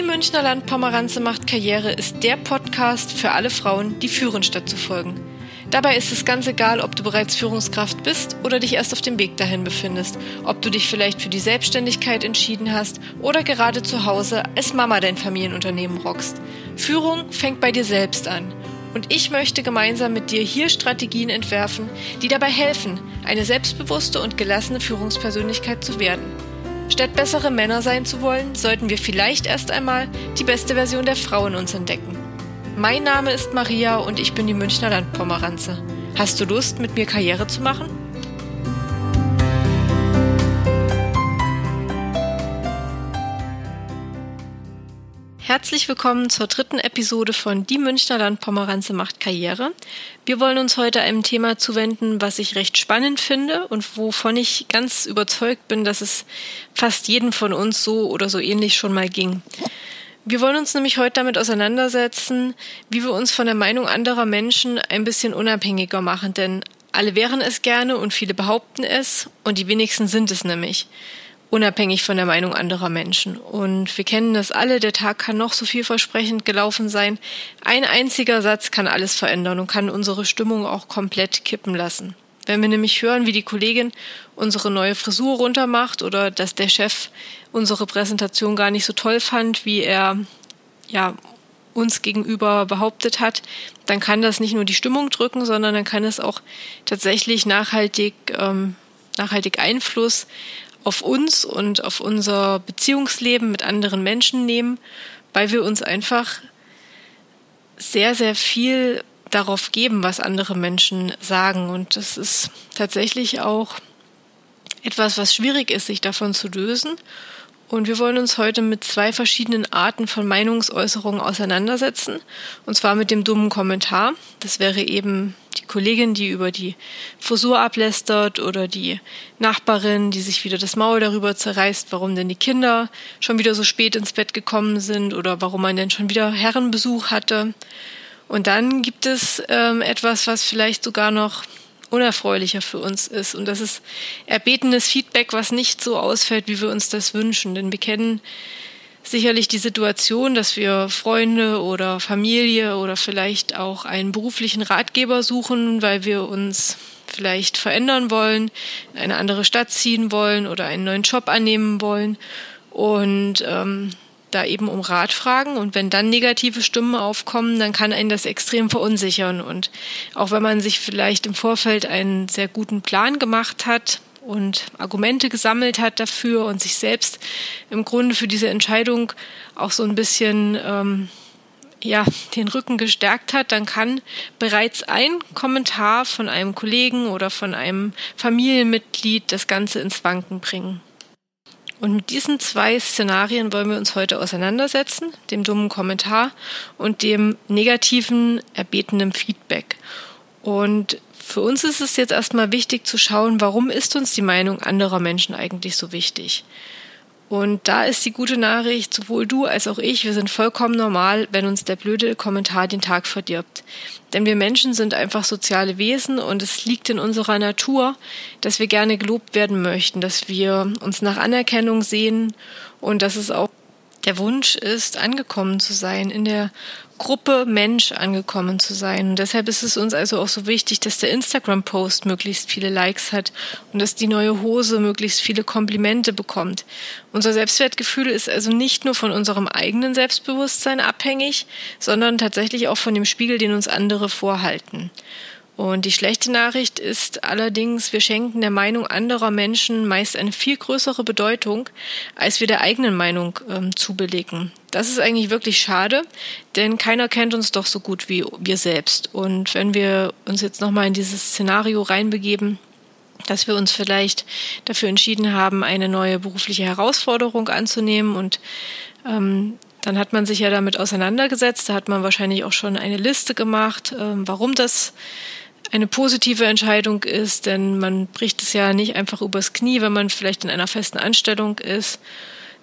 Die Münchner Landpomeranze macht Karriere ist der Podcast für alle Frauen, die führen statt zu folgen. Dabei ist es ganz egal, ob du bereits Führungskraft bist oder dich erst auf dem Weg dahin befindest, ob du dich vielleicht für die Selbstständigkeit entschieden hast oder gerade zu Hause als Mama dein Familienunternehmen rockst. Führung fängt bei dir selbst an. Und ich möchte gemeinsam mit dir hier Strategien entwerfen, die dabei helfen, eine selbstbewusste und gelassene Führungspersönlichkeit zu werden. Statt bessere Männer sein zu wollen, sollten wir vielleicht erst einmal die beste Version der Frau in uns entdecken. Mein Name ist Maria und ich bin die Münchner Landpomeranze. Hast du Lust, mit mir Karriere zu machen? Herzlich willkommen zur dritten Episode von Die Münchner Landpomeranze macht Karriere. Wir wollen uns heute einem Thema zuwenden, was ich recht spannend finde und wovon ich ganz überzeugt bin, dass es fast jeden von uns so oder so ähnlich schon mal ging. Wir wollen uns nämlich heute damit auseinandersetzen, wie wir uns von der Meinung anderer Menschen ein bisschen unabhängiger machen, denn alle wären es gerne und viele behaupten es und die wenigsten sind es nämlich unabhängig von der Meinung anderer Menschen. Und wir kennen das alle, der Tag kann noch so vielversprechend gelaufen sein. Ein einziger Satz kann alles verändern und kann unsere Stimmung auch komplett kippen lassen. Wenn wir nämlich hören, wie die Kollegin unsere neue Frisur runtermacht oder dass der Chef unsere Präsentation gar nicht so toll fand, wie er ja uns gegenüber behauptet hat, dann kann das nicht nur die Stimmung drücken, sondern dann kann es auch tatsächlich nachhaltig ähm, nachhaltig Einfluss auf uns und auf unser Beziehungsleben mit anderen Menschen nehmen, weil wir uns einfach sehr, sehr viel darauf geben, was andere Menschen sagen. Und das ist tatsächlich auch etwas, was schwierig ist, sich davon zu lösen. Und wir wollen uns heute mit zwei verschiedenen Arten von Meinungsäußerungen auseinandersetzen. Und zwar mit dem dummen Kommentar. Das wäre eben die Kollegin, die über die Frisur ablästert oder die Nachbarin, die sich wieder das Maul darüber zerreißt, warum denn die Kinder schon wieder so spät ins Bett gekommen sind oder warum man denn schon wieder Herrenbesuch hatte. Und dann gibt es ähm, etwas, was vielleicht sogar noch unerfreulicher für uns ist. Und das ist erbetenes Feedback, was nicht so ausfällt, wie wir uns das wünschen. Denn wir kennen sicherlich die Situation, dass wir Freunde oder Familie oder vielleicht auch einen beruflichen Ratgeber suchen, weil wir uns vielleicht verändern wollen, in eine andere Stadt ziehen wollen oder einen neuen Job annehmen wollen. Und ähm, da eben um Rat fragen und wenn dann negative Stimmen aufkommen, dann kann einen das extrem verunsichern und auch wenn man sich vielleicht im Vorfeld einen sehr guten Plan gemacht hat und Argumente gesammelt hat dafür und sich selbst im Grunde für diese Entscheidung auch so ein bisschen ähm, ja, den Rücken gestärkt hat, dann kann bereits ein Kommentar von einem Kollegen oder von einem Familienmitglied das Ganze ins Wanken bringen. Und mit diesen zwei Szenarien wollen wir uns heute auseinandersetzen, dem dummen Kommentar und dem negativen, erbetenen Feedback. Und für uns ist es jetzt erstmal wichtig zu schauen, warum ist uns die Meinung anderer Menschen eigentlich so wichtig? Und da ist die gute Nachricht, sowohl du als auch ich, wir sind vollkommen normal, wenn uns der blöde Kommentar den Tag verdirbt. Denn wir Menschen sind einfach soziale Wesen und es liegt in unserer Natur, dass wir gerne gelobt werden möchten, dass wir uns nach Anerkennung sehen und dass es auch der Wunsch ist, angekommen zu sein, in der Gruppe Mensch angekommen zu sein. Und deshalb ist es uns also auch so wichtig, dass der Instagram-Post möglichst viele Likes hat und dass die neue Hose möglichst viele Komplimente bekommt. Unser Selbstwertgefühl ist also nicht nur von unserem eigenen Selbstbewusstsein abhängig, sondern tatsächlich auch von dem Spiegel, den uns andere vorhalten. Und die schlechte Nachricht ist allerdings, wir schenken der Meinung anderer Menschen meist eine viel größere Bedeutung, als wir der eigenen Meinung ähm, zubelegen. Das ist eigentlich wirklich schade, denn keiner kennt uns doch so gut wie wir selbst. Und wenn wir uns jetzt nochmal in dieses Szenario reinbegeben, dass wir uns vielleicht dafür entschieden haben, eine neue berufliche Herausforderung anzunehmen und ähm, dann hat man sich ja damit auseinandergesetzt, da hat man wahrscheinlich auch schon eine Liste gemacht, ähm, warum das eine positive Entscheidung ist, denn man bricht es ja nicht einfach übers Knie, wenn man vielleicht in einer festen Anstellung ist.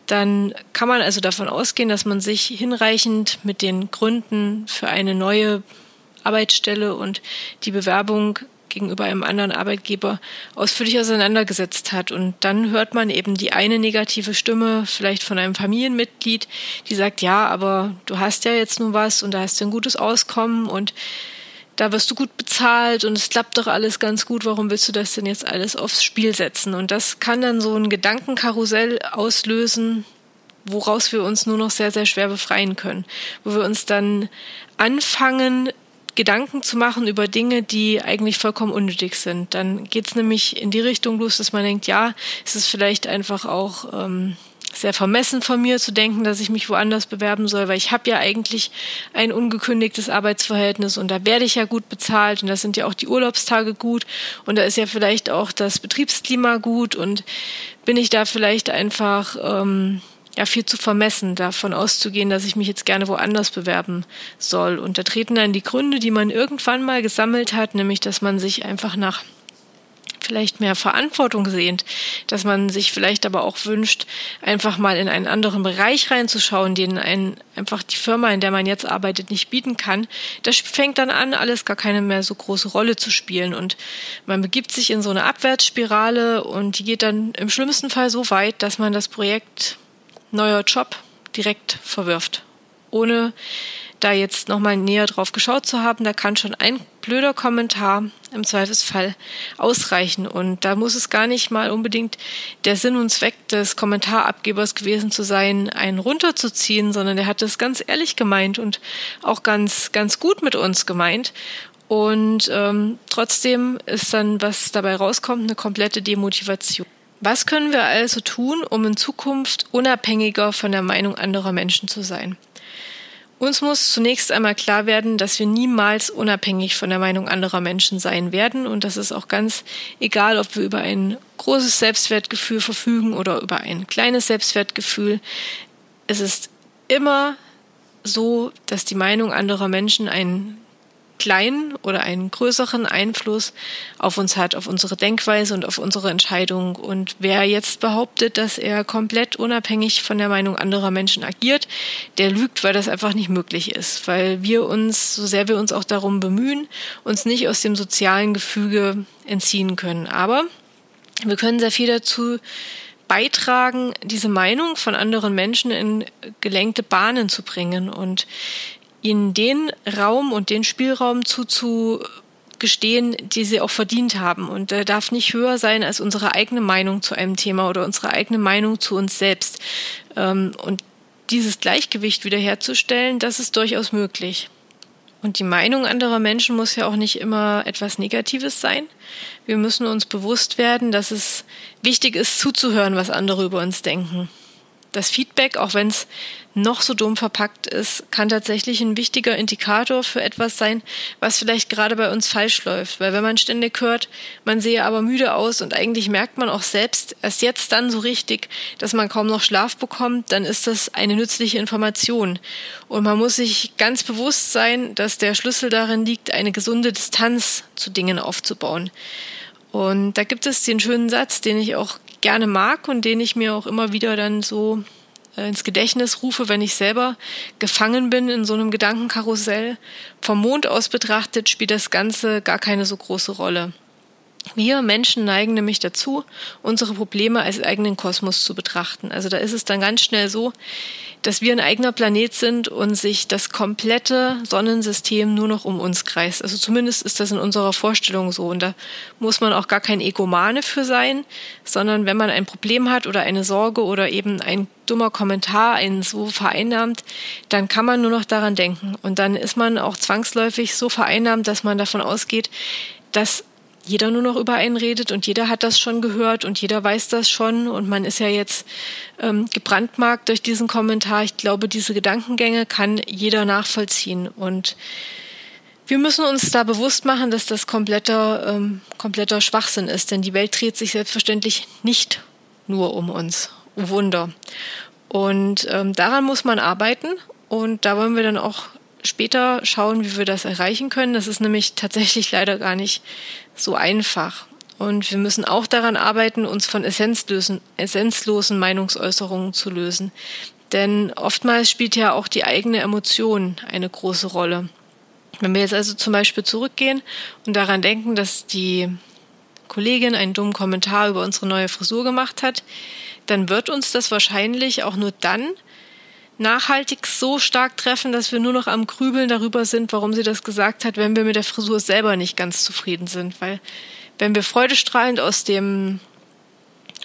Dann kann man also davon ausgehen, dass man sich hinreichend mit den Gründen für eine neue Arbeitsstelle und die Bewerbung gegenüber einem anderen Arbeitgeber ausführlich auseinandergesetzt hat. Und dann hört man eben die eine negative Stimme, vielleicht von einem Familienmitglied, die sagt, ja, aber du hast ja jetzt nun was und da hast du ein gutes Auskommen und da wirst du gut bezahlt und es klappt doch alles ganz gut, warum willst du das denn jetzt alles aufs Spiel setzen? Und das kann dann so ein Gedankenkarussell auslösen, woraus wir uns nur noch sehr, sehr schwer befreien können, wo wir uns dann anfangen, Gedanken zu machen über Dinge, die eigentlich vollkommen unnötig sind. Dann geht's nämlich in die Richtung los, dass man denkt, ja, es ist vielleicht einfach auch ähm, sehr vermessen von mir zu denken, dass ich mich woanders bewerben soll, weil ich habe ja eigentlich ein ungekündigtes Arbeitsverhältnis und da werde ich ja gut bezahlt und da sind ja auch die Urlaubstage gut und da ist ja vielleicht auch das Betriebsklima gut und bin ich da vielleicht einfach ähm, ja viel zu vermessen, davon auszugehen, dass ich mich jetzt gerne woanders bewerben soll. Und da treten dann die Gründe, die man irgendwann mal gesammelt hat, nämlich dass man sich einfach nach vielleicht mehr Verantwortung sehnt, dass man sich vielleicht aber auch wünscht, einfach mal in einen anderen Bereich reinzuschauen, den ein, einfach die Firma, in der man jetzt arbeitet, nicht bieten kann. Das fängt dann an, alles gar keine mehr so große Rolle zu spielen und man begibt sich in so eine Abwärtsspirale und die geht dann im schlimmsten Fall so weit, dass man das Projekt neuer Job direkt verwirft, ohne da jetzt nochmal näher drauf geschaut zu haben, da kann schon ein blöder Kommentar im Zweifelsfall ausreichen. Und da muss es gar nicht mal unbedingt der Sinn und Zweck des Kommentarabgebers gewesen zu sein, einen runterzuziehen, sondern er hat es ganz ehrlich gemeint und auch ganz, ganz gut mit uns gemeint. Und ähm, trotzdem ist dann, was dabei rauskommt, eine komplette Demotivation. Was können wir also tun, um in Zukunft unabhängiger von der Meinung anderer Menschen zu sein? Uns muss zunächst einmal klar werden, dass wir niemals unabhängig von der Meinung anderer Menschen sein werden und das ist auch ganz egal, ob wir über ein großes Selbstwertgefühl verfügen oder über ein kleines Selbstwertgefühl. Es ist immer so, dass die Meinung anderer Menschen einen kleinen oder einen größeren Einfluss auf uns hat, auf unsere Denkweise und auf unsere Entscheidung. Und wer jetzt behauptet, dass er komplett unabhängig von der Meinung anderer Menschen agiert, der lügt, weil das einfach nicht möglich ist, weil wir uns, so sehr wir uns auch darum bemühen, uns nicht aus dem sozialen Gefüge entziehen können. Aber wir können sehr viel dazu beitragen, diese Meinung von anderen Menschen in gelenkte Bahnen zu bringen. Und ihnen den Raum und den Spielraum zuzugestehen, die sie auch verdient haben. Und der darf nicht höher sein als unsere eigene Meinung zu einem Thema oder unsere eigene Meinung zu uns selbst. Ähm, und dieses Gleichgewicht wiederherzustellen, das ist durchaus möglich. Und die Meinung anderer Menschen muss ja auch nicht immer etwas Negatives sein. Wir müssen uns bewusst werden, dass es wichtig ist, zuzuhören, was andere über uns denken das Feedback, auch wenn es noch so dumm verpackt ist, kann tatsächlich ein wichtiger Indikator für etwas sein, was vielleicht gerade bei uns falsch läuft. Weil wenn man ständig hört, man sehe aber müde aus und eigentlich merkt man auch selbst erst jetzt dann so richtig, dass man kaum noch Schlaf bekommt, dann ist das eine nützliche Information. Und man muss sich ganz bewusst sein, dass der Schlüssel darin liegt, eine gesunde Distanz zu Dingen aufzubauen. Und da gibt es den schönen Satz, den ich auch gerne mag und den ich mir auch immer wieder dann so äh, ins Gedächtnis rufe, wenn ich selber gefangen bin in so einem Gedankenkarussell. Vom Mond aus betrachtet spielt das Ganze gar keine so große Rolle. Wir Menschen neigen nämlich dazu, unsere Probleme als eigenen Kosmos zu betrachten. Also da ist es dann ganz schnell so, dass wir ein eigener Planet sind und sich das komplette Sonnensystem nur noch um uns kreist. Also zumindest ist das in unserer Vorstellung so. Und da muss man auch gar kein Egomane für sein, sondern wenn man ein Problem hat oder eine Sorge oder eben ein dummer Kommentar einen so vereinnahmt, dann kann man nur noch daran denken. Und dann ist man auch zwangsläufig so vereinnahmt, dass man davon ausgeht, dass jeder nur noch über einen redet und jeder hat das schon gehört und jeder weiß das schon und man ist ja jetzt ähm, gebrandmarkt durch diesen Kommentar. Ich glaube, diese Gedankengänge kann jeder nachvollziehen und wir müssen uns da bewusst machen, dass das kompletter, ähm, kompletter Schwachsinn ist, denn die Welt dreht sich selbstverständlich nicht nur um uns. Wunder. Und ähm, daran muss man arbeiten und da wollen wir dann auch später schauen, wie wir das erreichen können. Das ist nämlich tatsächlich leider gar nicht so einfach. Und wir müssen auch daran arbeiten, uns von essenzlosen, essenzlosen Meinungsäußerungen zu lösen. Denn oftmals spielt ja auch die eigene Emotion eine große Rolle. Wenn wir jetzt also zum Beispiel zurückgehen und daran denken, dass die Kollegin einen dummen Kommentar über unsere neue Frisur gemacht hat, dann wird uns das wahrscheinlich auch nur dann nachhaltig so stark treffen, dass wir nur noch am Grübeln darüber sind, warum sie das gesagt hat, wenn wir mit der Frisur selber nicht ganz zufrieden sind. Weil wenn wir freudestrahlend aus dem,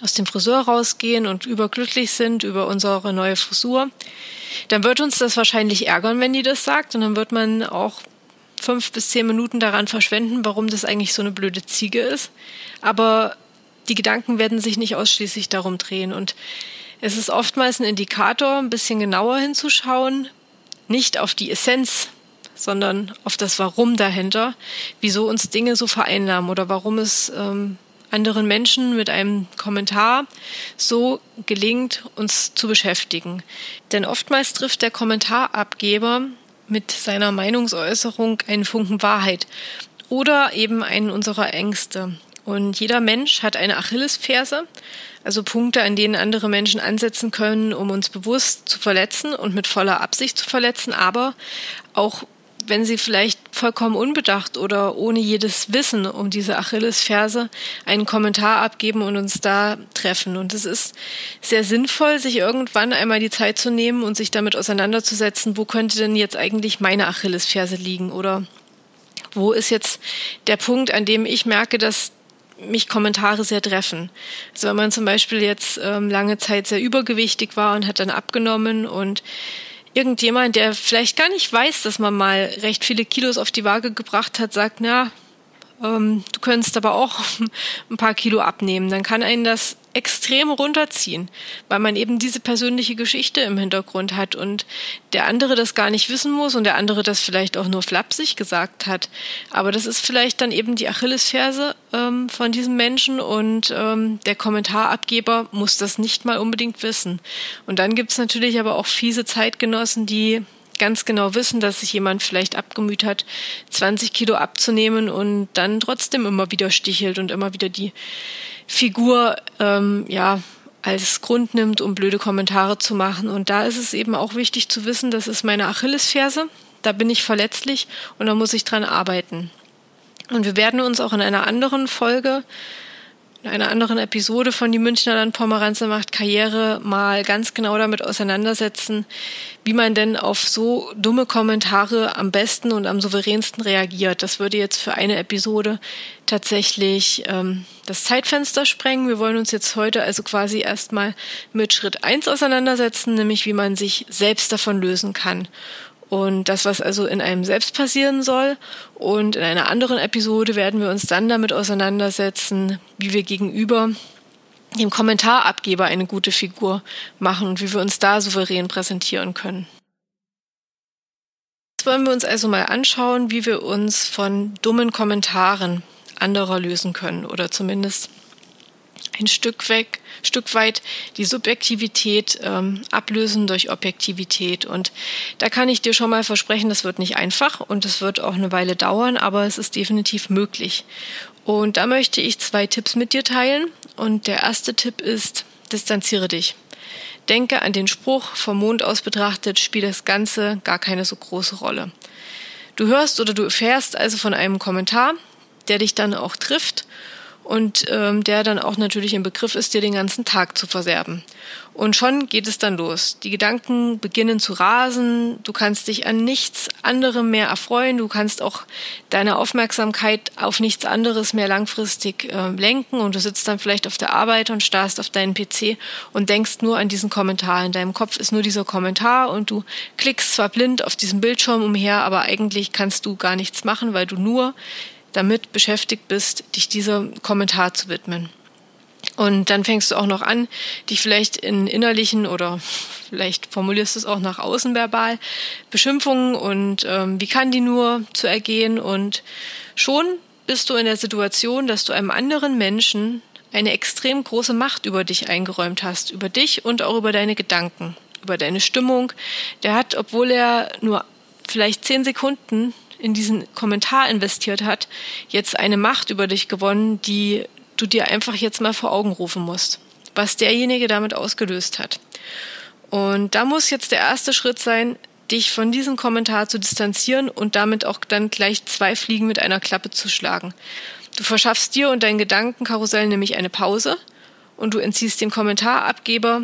aus dem Friseur rausgehen und überglücklich sind über unsere neue Frisur, dann wird uns das wahrscheinlich ärgern, wenn die das sagt. Und dann wird man auch fünf bis zehn Minuten daran verschwenden, warum das eigentlich so eine blöde Ziege ist. Aber die Gedanken werden sich nicht ausschließlich darum drehen. Und es ist oftmals ein Indikator, ein bisschen genauer hinzuschauen, nicht auf die Essenz, sondern auf das Warum dahinter, wieso uns Dinge so vereinnahmen oder warum es ähm, anderen Menschen mit einem Kommentar so gelingt, uns zu beschäftigen. Denn oftmals trifft der Kommentarabgeber mit seiner Meinungsäußerung einen Funken Wahrheit oder eben einen unserer Ängste. Und jeder Mensch hat eine Achillesferse, also Punkte, an denen andere Menschen ansetzen können, um uns bewusst zu verletzen und mit voller Absicht zu verletzen, aber auch wenn sie vielleicht vollkommen unbedacht oder ohne jedes Wissen um diese Achillesferse einen Kommentar abgeben und uns da treffen. Und es ist sehr sinnvoll, sich irgendwann einmal die Zeit zu nehmen und sich damit auseinanderzusetzen, wo könnte denn jetzt eigentlich meine Achillesferse liegen oder wo ist jetzt der Punkt, an dem ich merke, dass mich Kommentare sehr treffen. Also wenn man zum Beispiel jetzt ähm, lange Zeit sehr übergewichtig war und hat dann abgenommen und irgendjemand, der vielleicht gar nicht weiß, dass man mal recht viele Kilos auf die Waage gebracht hat, sagt, na, ähm, du könntest aber auch ein paar Kilo abnehmen, dann kann einen das extrem runterziehen, weil man eben diese persönliche Geschichte im Hintergrund hat und der andere das gar nicht wissen muss und der andere das vielleicht auch nur flapsig gesagt hat. Aber das ist vielleicht dann eben die Achillesferse ähm, von diesem Menschen und ähm, der Kommentarabgeber muss das nicht mal unbedingt wissen. Und dann gibt's natürlich aber auch fiese Zeitgenossen, die ganz genau wissen, dass sich jemand vielleicht abgemüht hat, 20 Kilo abzunehmen und dann trotzdem immer wieder stichelt und immer wieder die Figur ähm, ja als Grund nimmt, um blöde Kommentare zu machen. Und da ist es eben auch wichtig zu wissen, das ist meine Achillesferse, da bin ich verletzlich und da muss ich dran arbeiten. Und wir werden uns auch in einer anderen Folge in einer anderen Episode von Die Münchner Landpomeranze macht Karriere mal ganz genau damit auseinandersetzen, wie man denn auf so dumme Kommentare am besten und am souveränsten reagiert. Das würde jetzt für eine Episode tatsächlich ähm, das Zeitfenster sprengen. Wir wollen uns jetzt heute also quasi erstmal mit Schritt eins auseinandersetzen, nämlich wie man sich selbst davon lösen kann und das, was also in einem selbst passieren soll. Und in einer anderen Episode werden wir uns dann damit auseinandersetzen, wie wir gegenüber dem Kommentarabgeber eine gute Figur machen und wie wir uns da souverän präsentieren können. Jetzt wollen wir uns also mal anschauen, wie wir uns von dummen Kommentaren anderer lösen können oder zumindest ein Stück weg, Stück weit die Subjektivität ähm, ablösen durch Objektivität. Und da kann ich dir schon mal versprechen, das wird nicht einfach und es wird auch eine Weile dauern, aber es ist definitiv möglich. Und da möchte ich zwei Tipps mit dir teilen. Und der erste Tipp ist, distanziere dich. Denke an den Spruch, vom Mond aus betrachtet spielt das Ganze gar keine so große Rolle. Du hörst oder du erfährst also von einem Kommentar, der dich dann auch trifft und ähm, der dann auch natürlich im Begriff ist, dir den ganzen Tag zu verserben. Und schon geht es dann los. Die Gedanken beginnen zu rasen, du kannst dich an nichts anderem mehr erfreuen, du kannst auch deine Aufmerksamkeit auf nichts anderes mehr langfristig äh, lenken und du sitzt dann vielleicht auf der Arbeit und starrst auf deinen PC und denkst nur an diesen Kommentar. In deinem Kopf ist nur dieser Kommentar und du klickst zwar blind auf diesem Bildschirm umher, aber eigentlich kannst du gar nichts machen, weil du nur damit beschäftigt bist, dich diesem Kommentar zu widmen. Und dann fängst du auch noch an, dich vielleicht in innerlichen oder vielleicht formulierst du es auch nach außen verbal Beschimpfungen und ähm, wie kann die nur zu ergehen und schon bist du in der Situation, dass du einem anderen Menschen eine extrem große Macht über dich eingeräumt hast, über dich und auch über deine Gedanken, über deine Stimmung. Der hat, obwohl er nur vielleicht zehn Sekunden in diesen Kommentar investiert hat, jetzt eine Macht über dich gewonnen, die du dir einfach jetzt mal vor Augen rufen musst, was derjenige damit ausgelöst hat. Und da muss jetzt der erste Schritt sein, dich von diesem Kommentar zu distanzieren und damit auch dann gleich zwei Fliegen mit einer Klappe zu schlagen. Du verschaffst dir und dein Gedankenkarussell nämlich eine Pause und du entziehst dem Kommentarabgeber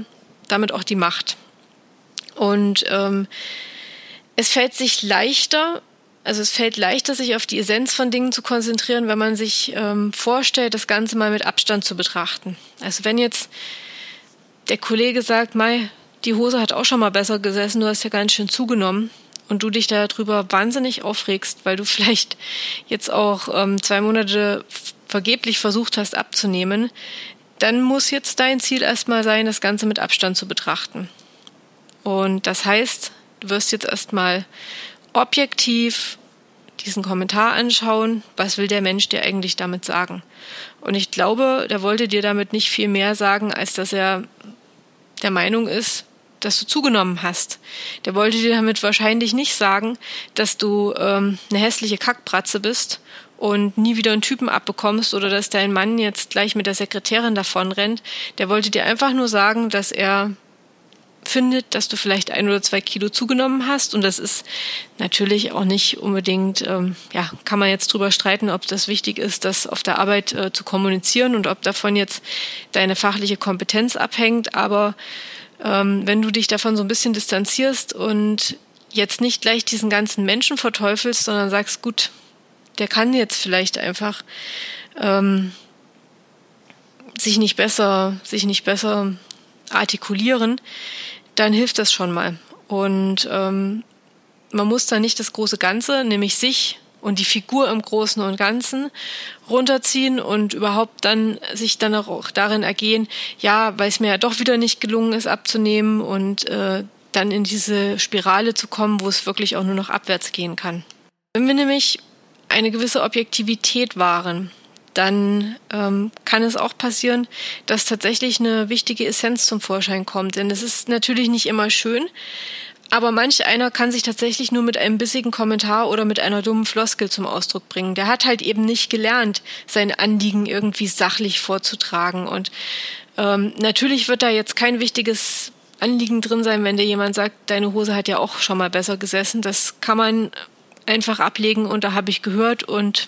damit auch die Macht. Und ähm, es fällt sich leichter, also es fällt leichter, sich auf die Essenz von Dingen zu konzentrieren, wenn man sich ähm, vorstellt, das Ganze mal mit Abstand zu betrachten. Also wenn jetzt der Kollege sagt, Mai, die Hose hat auch schon mal besser gesessen, du hast ja ganz schön zugenommen und du dich darüber wahnsinnig aufregst, weil du vielleicht jetzt auch ähm, zwei Monate vergeblich versucht hast abzunehmen, dann muss jetzt dein Ziel erstmal sein, das Ganze mit Abstand zu betrachten. Und das heißt, du wirst jetzt erstmal objektiv diesen Kommentar anschauen, was will der Mensch dir eigentlich damit sagen. Und ich glaube, der wollte dir damit nicht viel mehr sagen, als dass er der Meinung ist, dass du zugenommen hast. Der wollte dir damit wahrscheinlich nicht sagen, dass du ähm, eine hässliche Kackbratze bist und nie wieder einen Typen abbekommst oder dass dein Mann jetzt gleich mit der Sekretärin davon rennt. Der wollte dir einfach nur sagen, dass er findet, dass du vielleicht ein oder zwei Kilo zugenommen hast. Und das ist natürlich auch nicht unbedingt, ähm, ja, kann man jetzt drüber streiten, ob das wichtig ist, das auf der Arbeit äh, zu kommunizieren und ob davon jetzt deine fachliche Kompetenz abhängt. Aber ähm, wenn du dich davon so ein bisschen distanzierst und jetzt nicht gleich diesen ganzen Menschen verteufelst, sondern sagst, gut, der kann jetzt vielleicht einfach ähm, sich nicht besser, sich nicht besser artikulieren, dann hilft das schon mal. Und ähm, man muss da nicht das große Ganze, nämlich sich und die Figur im Großen und Ganzen runterziehen und überhaupt dann sich dann auch darin ergehen, ja, weil es mir ja doch wieder nicht gelungen ist abzunehmen und äh, dann in diese Spirale zu kommen, wo es wirklich auch nur noch abwärts gehen kann. Wenn wir nämlich eine gewisse Objektivität wahren, dann ähm, kann es auch passieren, dass tatsächlich eine wichtige Essenz zum Vorschein kommt. Denn es ist natürlich nicht immer schön, aber manch einer kann sich tatsächlich nur mit einem bissigen Kommentar oder mit einer dummen Floskel zum Ausdruck bringen. Der hat halt eben nicht gelernt, sein Anliegen irgendwie sachlich vorzutragen. Und ähm, natürlich wird da jetzt kein wichtiges Anliegen drin sein, wenn dir jemand sagt, deine Hose hat ja auch schon mal besser gesessen. Das kann man einfach ablegen und da habe ich gehört und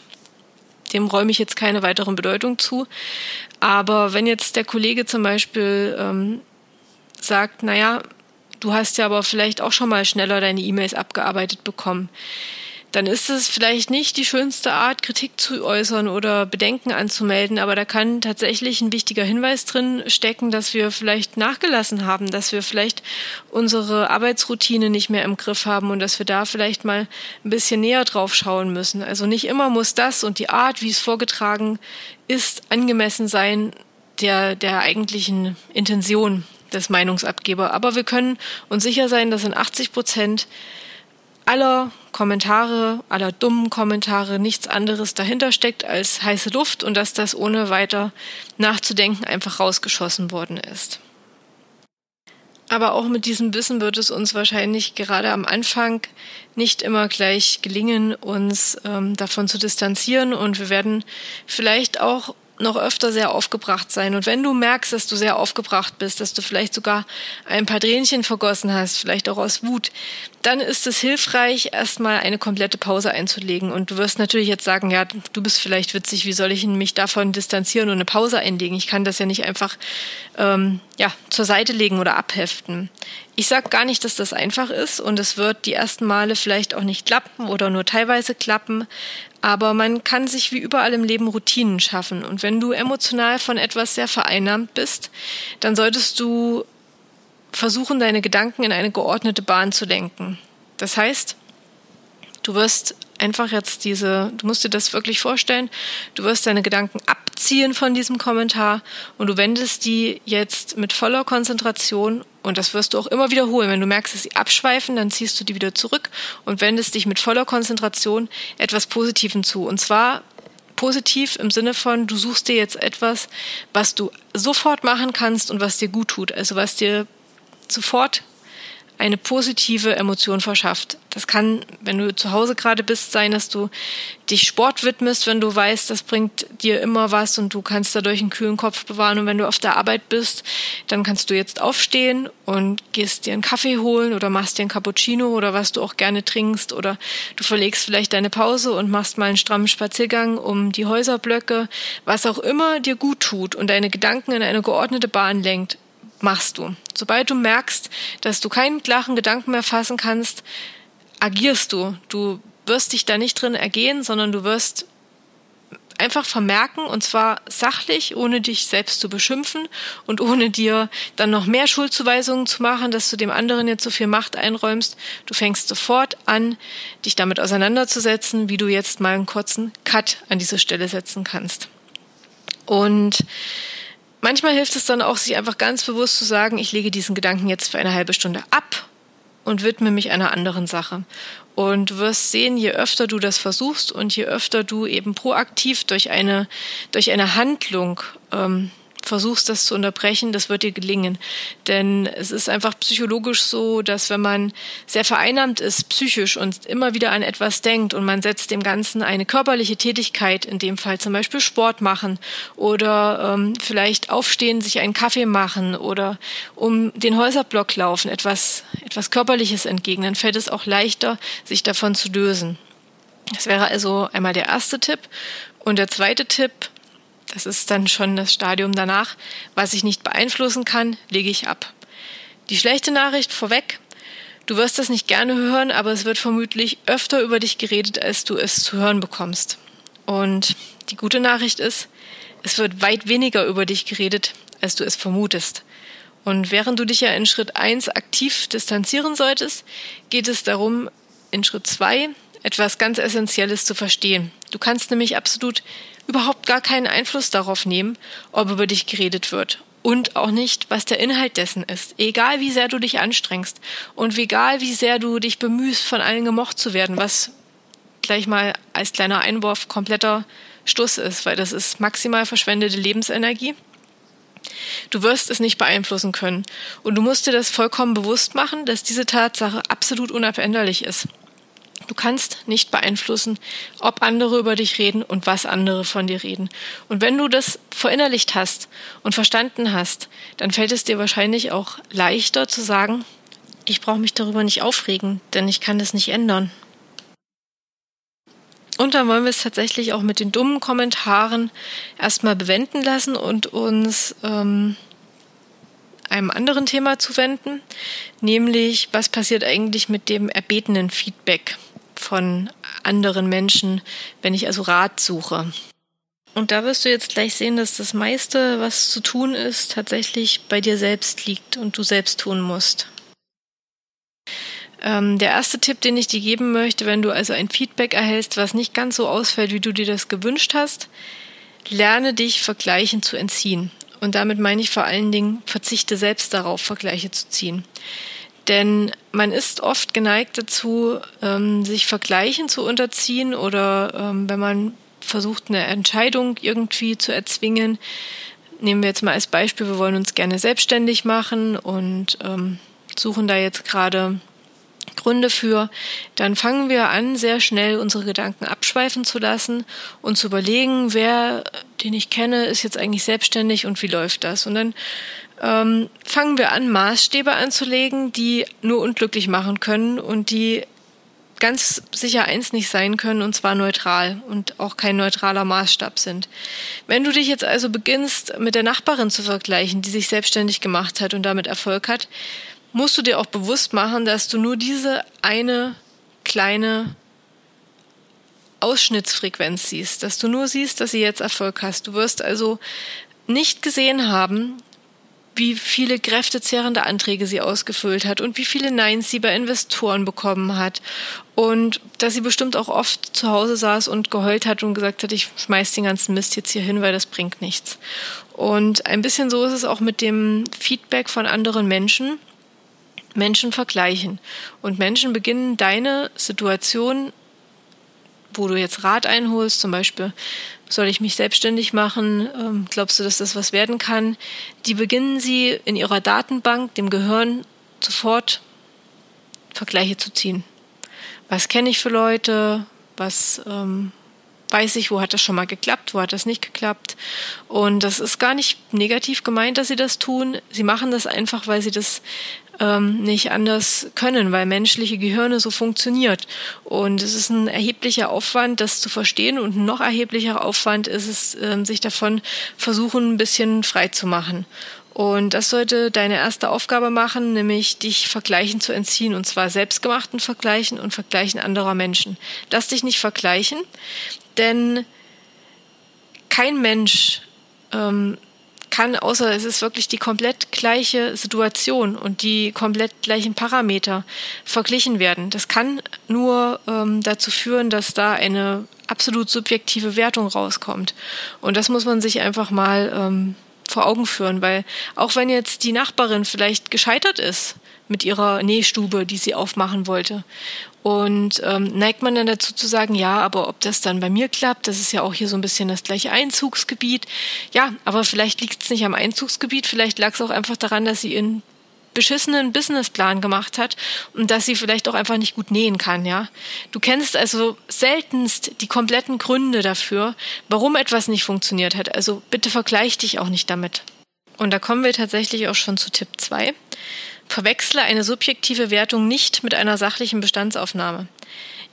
dem räume ich jetzt keine weiteren Bedeutung zu. Aber wenn jetzt der Kollege zum Beispiel ähm, sagt, naja, du hast ja aber vielleicht auch schon mal schneller deine E-Mails abgearbeitet bekommen, dann ist es vielleicht nicht die schönste Art, Kritik zu äußern oder Bedenken anzumelden, aber da kann tatsächlich ein wichtiger Hinweis drin stecken, dass wir vielleicht nachgelassen haben, dass wir vielleicht unsere Arbeitsroutine nicht mehr im Griff haben und dass wir da vielleicht mal ein bisschen näher drauf schauen müssen. Also nicht immer muss das und die Art, wie es vorgetragen ist, angemessen sein der, der eigentlichen Intention des Meinungsabgeber. Aber wir können uns sicher sein, dass in 80 Prozent aller Kommentare, aller dummen Kommentare nichts anderes dahinter steckt als heiße Luft und dass das ohne weiter nachzudenken einfach rausgeschossen worden ist. Aber auch mit diesem Wissen wird es uns wahrscheinlich gerade am Anfang nicht immer gleich gelingen, uns ähm, davon zu distanzieren und wir werden vielleicht auch noch öfter sehr aufgebracht sein. Und wenn du merkst, dass du sehr aufgebracht bist, dass du vielleicht sogar ein paar Tränchen vergossen hast, vielleicht auch aus Wut, dann ist es hilfreich, erstmal eine komplette Pause einzulegen. Und du wirst natürlich jetzt sagen, ja, du bist vielleicht witzig, wie soll ich mich davon distanzieren und eine Pause einlegen? Ich kann das ja nicht einfach ähm, ja, zur Seite legen oder abheften. Ich sage gar nicht, dass das einfach ist und es wird die ersten Male vielleicht auch nicht klappen oder nur teilweise klappen, aber man kann sich wie überall im Leben Routinen schaffen. Und wenn du emotional von etwas sehr vereinnahmt bist, dann solltest du versuchen, deine Gedanken in eine geordnete Bahn zu lenken. Das heißt, du wirst einfach jetzt diese, du musst dir das wirklich vorstellen, du wirst deine Gedanken abziehen von diesem Kommentar und du wendest die jetzt mit voller Konzentration und das wirst du auch immer wiederholen. Wenn du merkst, dass sie abschweifen, dann ziehst du die wieder zurück und wendest dich mit voller Konzentration etwas Positivem zu. Und zwar positiv im Sinne von, du suchst dir jetzt etwas, was du sofort machen kannst und was dir gut tut. Also was dir sofort eine positive Emotion verschafft. Das kann, wenn du zu Hause gerade bist, sein, dass du dich Sport widmest, wenn du weißt, das bringt dir immer was und du kannst dadurch einen kühlen Kopf bewahren. Und wenn du auf der Arbeit bist, dann kannst du jetzt aufstehen und gehst dir einen Kaffee holen oder machst dir einen Cappuccino oder was du auch gerne trinkst oder du verlegst vielleicht deine Pause und machst mal einen strammen Spaziergang um die Häuserblöcke, was auch immer dir gut tut und deine Gedanken in eine geordnete Bahn lenkt machst du. Sobald du merkst, dass du keinen klaren Gedanken mehr fassen kannst, agierst du. Du wirst dich da nicht drin ergehen, sondern du wirst einfach vermerken und zwar sachlich, ohne dich selbst zu beschimpfen und ohne dir dann noch mehr Schuldzuweisungen zu machen, dass du dem anderen jetzt so viel Macht einräumst. Du fängst sofort an, dich damit auseinanderzusetzen, wie du jetzt mal einen kurzen Cut an diese Stelle setzen kannst. Und manchmal hilft es dann auch, sich einfach ganz bewusst zu sagen, ich lege diesen Gedanken jetzt für eine halbe Stunde ab und widme mich einer anderen Sache. Und du wirst sehen, je öfter du das versuchst und je öfter du eben proaktiv durch eine, durch eine Handlung ähm, versuchst, das zu unterbrechen, das wird dir gelingen. Denn es ist einfach psychologisch so, dass wenn man sehr vereinnahmt ist, psychisch und immer wieder an etwas denkt und man setzt dem Ganzen eine körperliche Tätigkeit, in dem Fall zum Beispiel Sport machen oder ähm, vielleicht aufstehen, sich einen Kaffee machen oder um den Häuserblock laufen, etwas, etwas Körperliches entgegen, dann fällt es auch leichter, sich davon zu lösen. Das wäre also einmal der erste Tipp. Und der zweite Tipp, das ist dann schon das Stadium danach. Was ich nicht beeinflussen kann, lege ich ab. Die schlechte Nachricht vorweg. Du wirst das nicht gerne hören, aber es wird vermutlich öfter über dich geredet, als du es zu hören bekommst. Und die gute Nachricht ist, es wird weit weniger über dich geredet, als du es vermutest. Und während du dich ja in Schritt eins aktiv distanzieren solltest, geht es darum, in Schritt zwei etwas ganz Essentielles zu verstehen. Du kannst nämlich absolut überhaupt gar keinen Einfluss darauf nehmen, ob über dich geredet wird. Und auch nicht, was der Inhalt dessen ist. Egal wie sehr du dich anstrengst und egal wie sehr du dich bemühst, von allen gemocht zu werden, was gleich mal als kleiner Einwurf kompletter Stuss ist, weil das ist maximal verschwendete Lebensenergie. Du wirst es nicht beeinflussen können. Und du musst dir das vollkommen bewusst machen, dass diese Tatsache absolut unabänderlich ist. Du kannst nicht beeinflussen, ob andere über dich reden und was andere von dir reden. Und wenn du das verinnerlicht hast und verstanden hast, dann fällt es dir wahrscheinlich auch leichter zu sagen, ich brauche mich darüber nicht aufregen, denn ich kann das nicht ändern. Und dann wollen wir es tatsächlich auch mit den dummen Kommentaren erstmal bewenden lassen und uns ähm, einem anderen Thema zuwenden, nämlich was passiert eigentlich mit dem erbetenen Feedback von anderen Menschen, wenn ich also Rat suche. Und da wirst du jetzt gleich sehen, dass das meiste, was zu tun ist, tatsächlich bei dir selbst liegt und du selbst tun musst. Ähm, der erste Tipp, den ich dir geben möchte, wenn du also ein Feedback erhältst, was nicht ganz so ausfällt, wie du dir das gewünscht hast, lerne dich Vergleichen zu entziehen. Und damit meine ich vor allen Dingen, verzichte selbst darauf, Vergleiche zu ziehen. Denn man ist oft geneigt dazu, ähm, sich Vergleichen zu unterziehen oder ähm, wenn man versucht, eine Entscheidung irgendwie zu erzwingen. Nehmen wir jetzt mal als Beispiel, wir wollen uns gerne selbstständig machen und ähm, suchen da jetzt gerade Gründe für, dann fangen wir an, sehr schnell unsere Gedanken abschweifen zu lassen und zu überlegen, wer, den ich kenne, ist jetzt eigentlich selbstständig und wie läuft das? Und dann ähm, fangen wir an, Maßstäbe anzulegen, die nur unglücklich machen können und die ganz sicher eins nicht sein können, und zwar neutral und auch kein neutraler Maßstab sind. Wenn du dich jetzt also beginnst, mit der Nachbarin zu vergleichen, die sich selbstständig gemacht hat und damit Erfolg hat, musst du dir auch bewusst machen, dass du nur diese eine kleine Ausschnittsfrequenz siehst, dass du nur siehst, dass sie jetzt Erfolg hast. Du wirst also nicht gesehen haben, wie viele kräftezehrende Anträge sie ausgefüllt hat und wie viele Neins sie bei Investoren bekommen hat. Und dass sie bestimmt auch oft zu Hause saß und geheult hat und gesagt hat, ich schmeiß den ganzen Mist jetzt hier hin, weil das bringt nichts. Und ein bisschen so ist es auch mit dem Feedback von anderen Menschen. Menschen vergleichen. Und Menschen beginnen deine Situation, wo du jetzt Rat einholst, zum Beispiel, soll ich mich selbstständig machen? Ähm, glaubst du, dass das was werden kann? Die beginnen sie in ihrer Datenbank, dem Gehirn, sofort Vergleiche zu ziehen. Was kenne ich für Leute? Was ähm, weiß ich, wo hat das schon mal geklappt, wo hat das nicht geklappt. Und das ist gar nicht negativ gemeint, dass sie das tun. Sie machen das einfach, weil sie das ähm, nicht anders können, weil menschliche Gehirne so funktioniert. Und es ist ein erheblicher Aufwand, das zu verstehen und ein noch erheblicher Aufwand ist es, ähm, sich davon versuchen, ein bisschen frei zu machen. Und das sollte deine erste Aufgabe machen, nämlich dich Vergleichen zu entziehen, und zwar selbstgemachten Vergleichen und Vergleichen anderer Menschen. Lass dich nicht vergleichen, denn kein Mensch ähm, kann, außer es ist wirklich die komplett gleiche Situation und die komplett gleichen Parameter verglichen werden. Das kann nur ähm, dazu führen, dass da eine absolut subjektive Wertung rauskommt. Und das muss man sich einfach mal ähm, vor Augen führen, weil auch wenn jetzt die Nachbarin vielleicht gescheitert ist mit ihrer Nähstube, die sie aufmachen wollte, und ähm, neigt man dann dazu zu sagen, ja, aber ob das dann bei mir klappt, das ist ja auch hier so ein bisschen das gleiche Einzugsgebiet. Ja, aber vielleicht liegt es nicht am Einzugsgebiet, vielleicht lag es auch einfach daran, dass sie in beschissenen Businessplan gemacht hat und dass sie vielleicht auch einfach nicht gut nähen kann, ja. Du kennst also seltenst die kompletten Gründe dafür, warum etwas nicht funktioniert hat. Also bitte vergleich dich auch nicht damit. Und da kommen wir tatsächlich auch schon zu Tipp 2. Verwechsle eine subjektive Wertung nicht mit einer sachlichen Bestandsaufnahme.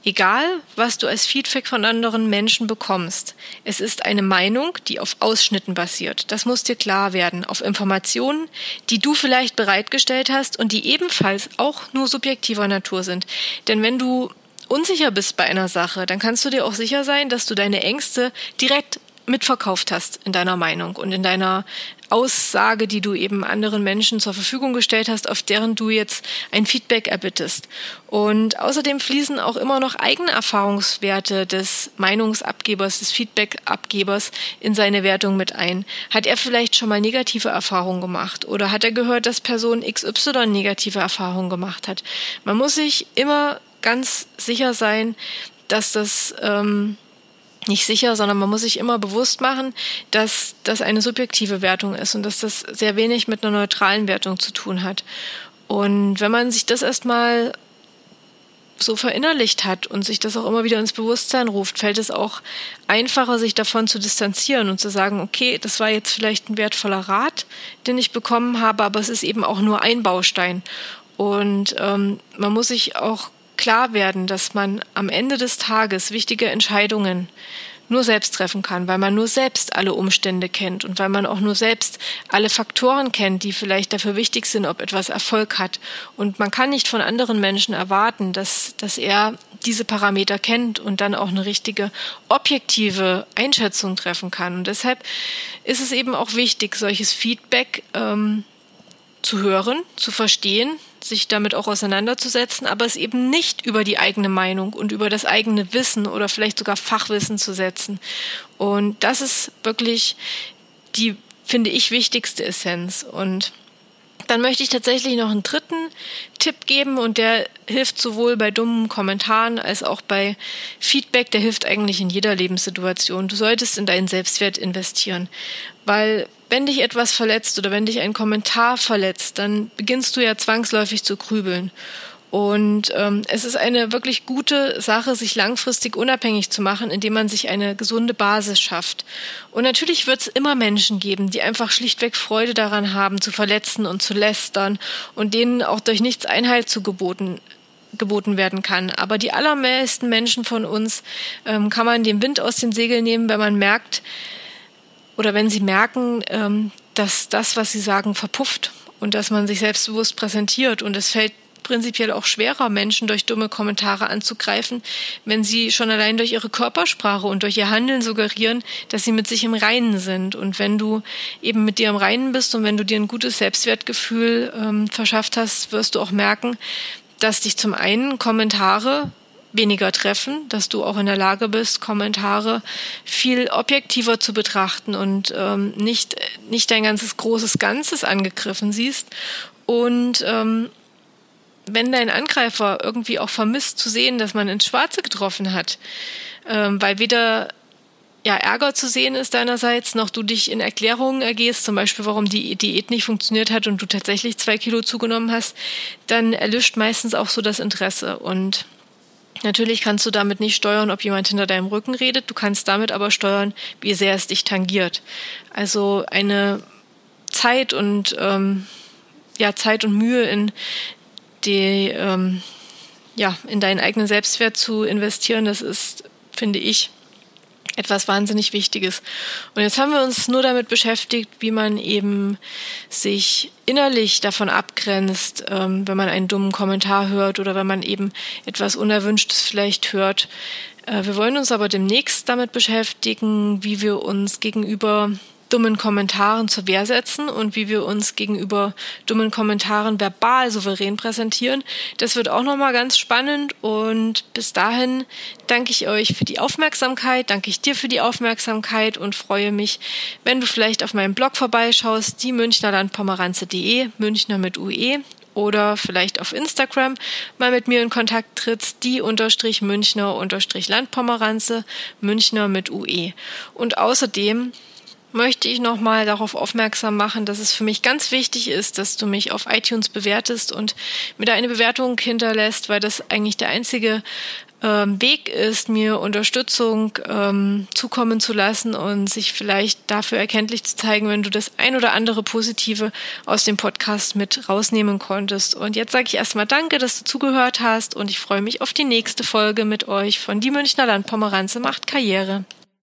Egal, was du als Feedback von anderen Menschen bekommst, es ist eine Meinung, die auf Ausschnitten basiert. Das muss dir klar werden, auf Informationen, die du vielleicht bereitgestellt hast und die ebenfalls auch nur subjektiver Natur sind. Denn wenn du unsicher bist bei einer Sache, dann kannst du dir auch sicher sein, dass du deine Ängste direkt mitverkauft hast in deiner Meinung und in deiner Aussage, die du eben anderen Menschen zur Verfügung gestellt hast, auf deren du jetzt ein Feedback erbittest. Und außerdem fließen auch immer noch eigene Erfahrungswerte des Meinungsabgebers, des Feedbackabgebers in seine Wertung mit ein. Hat er vielleicht schon mal negative Erfahrungen gemacht oder hat er gehört, dass Person XY negative Erfahrungen gemacht hat? Man muss sich immer ganz sicher sein, dass das ähm, nicht sicher, sondern man muss sich immer bewusst machen, dass das eine subjektive Wertung ist und dass das sehr wenig mit einer neutralen Wertung zu tun hat. Und wenn man sich das erstmal so verinnerlicht hat und sich das auch immer wieder ins Bewusstsein ruft, fällt es auch einfacher, sich davon zu distanzieren und zu sagen, okay, das war jetzt vielleicht ein wertvoller Rat, den ich bekommen habe, aber es ist eben auch nur ein Baustein. Und ähm, man muss sich auch klar werden, dass man am Ende des Tages wichtige Entscheidungen nur selbst treffen kann, weil man nur selbst alle Umstände kennt und weil man auch nur selbst alle Faktoren kennt, die vielleicht dafür wichtig sind, ob etwas Erfolg hat. Und man kann nicht von anderen Menschen erwarten, dass, dass er diese Parameter kennt und dann auch eine richtige objektive Einschätzung treffen kann. Und deshalb ist es eben auch wichtig, solches Feedback ähm, zu hören, zu verstehen, sich damit auch auseinanderzusetzen, aber es eben nicht über die eigene Meinung und über das eigene Wissen oder vielleicht sogar Fachwissen zu setzen. Und das ist wirklich die, finde ich, wichtigste Essenz. Und dann möchte ich tatsächlich noch einen dritten Tipp geben und der hilft sowohl bei dummen Kommentaren als auch bei Feedback. Der hilft eigentlich in jeder Lebenssituation. Du solltest in deinen Selbstwert investieren, weil wenn dich etwas verletzt oder wenn dich ein Kommentar verletzt, dann beginnst du ja zwangsläufig zu grübeln. Und ähm, es ist eine wirklich gute Sache, sich langfristig unabhängig zu machen, indem man sich eine gesunde Basis schafft. Und natürlich wird es immer Menschen geben, die einfach schlichtweg Freude daran haben, zu verletzen und zu lästern und denen auch durch nichts Einhalt zu geboten geboten werden kann. Aber die allermeisten Menschen von uns ähm, kann man den Wind aus den Segeln nehmen, wenn man merkt, oder wenn sie merken, ähm, dass das, was sie sagen, verpufft und dass man sich selbstbewusst präsentiert und es fällt prinzipiell auch schwerer, Menschen durch dumme Kommentare anzugreifen, wenn sie schon allein durch ihre Körpersprache und durch ihr Handeln suggerieren, dass sie mit sich im Reinen sind. Und wenn du eben mit dir im Reinen bist und wenn du dir ein gutes Selbstwertgefühl ähm, verschafft hast, wirst du auch merken, dass dich zum einen Kommentare weniger treffen, dass du auch in der Lage bist, Kommentare viel objektiver zu betrachten und ähm, nicht, nicht dein ganzes großes Ganzes angegriffen siehst. Und ähm, wenn dein Angreifer irgendwie auch vermisst zu sehen, dass man ins Schwarze getroffen hat, ähm, weil weder ja, Ärger zu sehen ist deinerseits, noch du dich in Erklärungen ergehst, zum Beispiel, warum die Diät nicht funktioniert hat und du tatsächlich zwei Kilo zugenommen hast, dann erlischt meistens auch so das Interesse. Und natürlich kannst du damit nicht steuern, ob jemand hinter deinem Rücken redet, du kannst damit aber steuern, wie sehr es dich tangiert. Also eine Zeit und ähm, ja, Zeit und Mühe in die ähm, ja, in deinen eigenen Selbstwert zu investieren, das ist, finde ich, etwas wahnsinnig Wichtiges. Und jetzt haben wir uns nur damit beschäftigt, wie man eben sich innerlich davon abgrenzt, ähm, wenn man einen dummen Kommentar hört oder wenn man eben etwas Unerwünschtes vielleicht hört. Äh, wir wollen uns aber demnächst damit beschäftigen, wie wir uns gegenüber dummen Kommentaren zur Wehr setzen und wie wir uns gegenüber dummen Kommentaren verbal souverän präsentieren. Das wird auch nochmal ganz spannend und bis dahin danke ich euch für die Aufmerksamkeit, danke ich dir für die Aufmerksamkeit und freue mich, wenn du vielleicht auf meinem Blog vorbeischaust, die Münchnerlandpomeranze.de, Münchner mit UE oder vielleicht auf Instagram mal mit mir in Kontakt trittst, die unterstrich Münchner unterstrich Landpomeranze, Münchner mit UE. Und außerdem möchte ich nochmal darauf aufmerksam machen, dass es für mich ganz wichtig ist, dass du mich auf iTunes bewertest und mir da eine Bewertung hinterlässt, weil das eigentlich der einzige ähm, Weg ist, mir Unterstützung ähm, zukommen zu lassen und sich vielleicht dafür erkenntlich zu zeigen, wenn du das ein oder andere Positive aus dem Podcast mit rausnehmen konntest. Und jetzt sage ich erstmal Danke, dass du zugehört hast und ich freue mich auf die nächste Folge mit euch von Die Münchner Landpomeranze macht Karriere.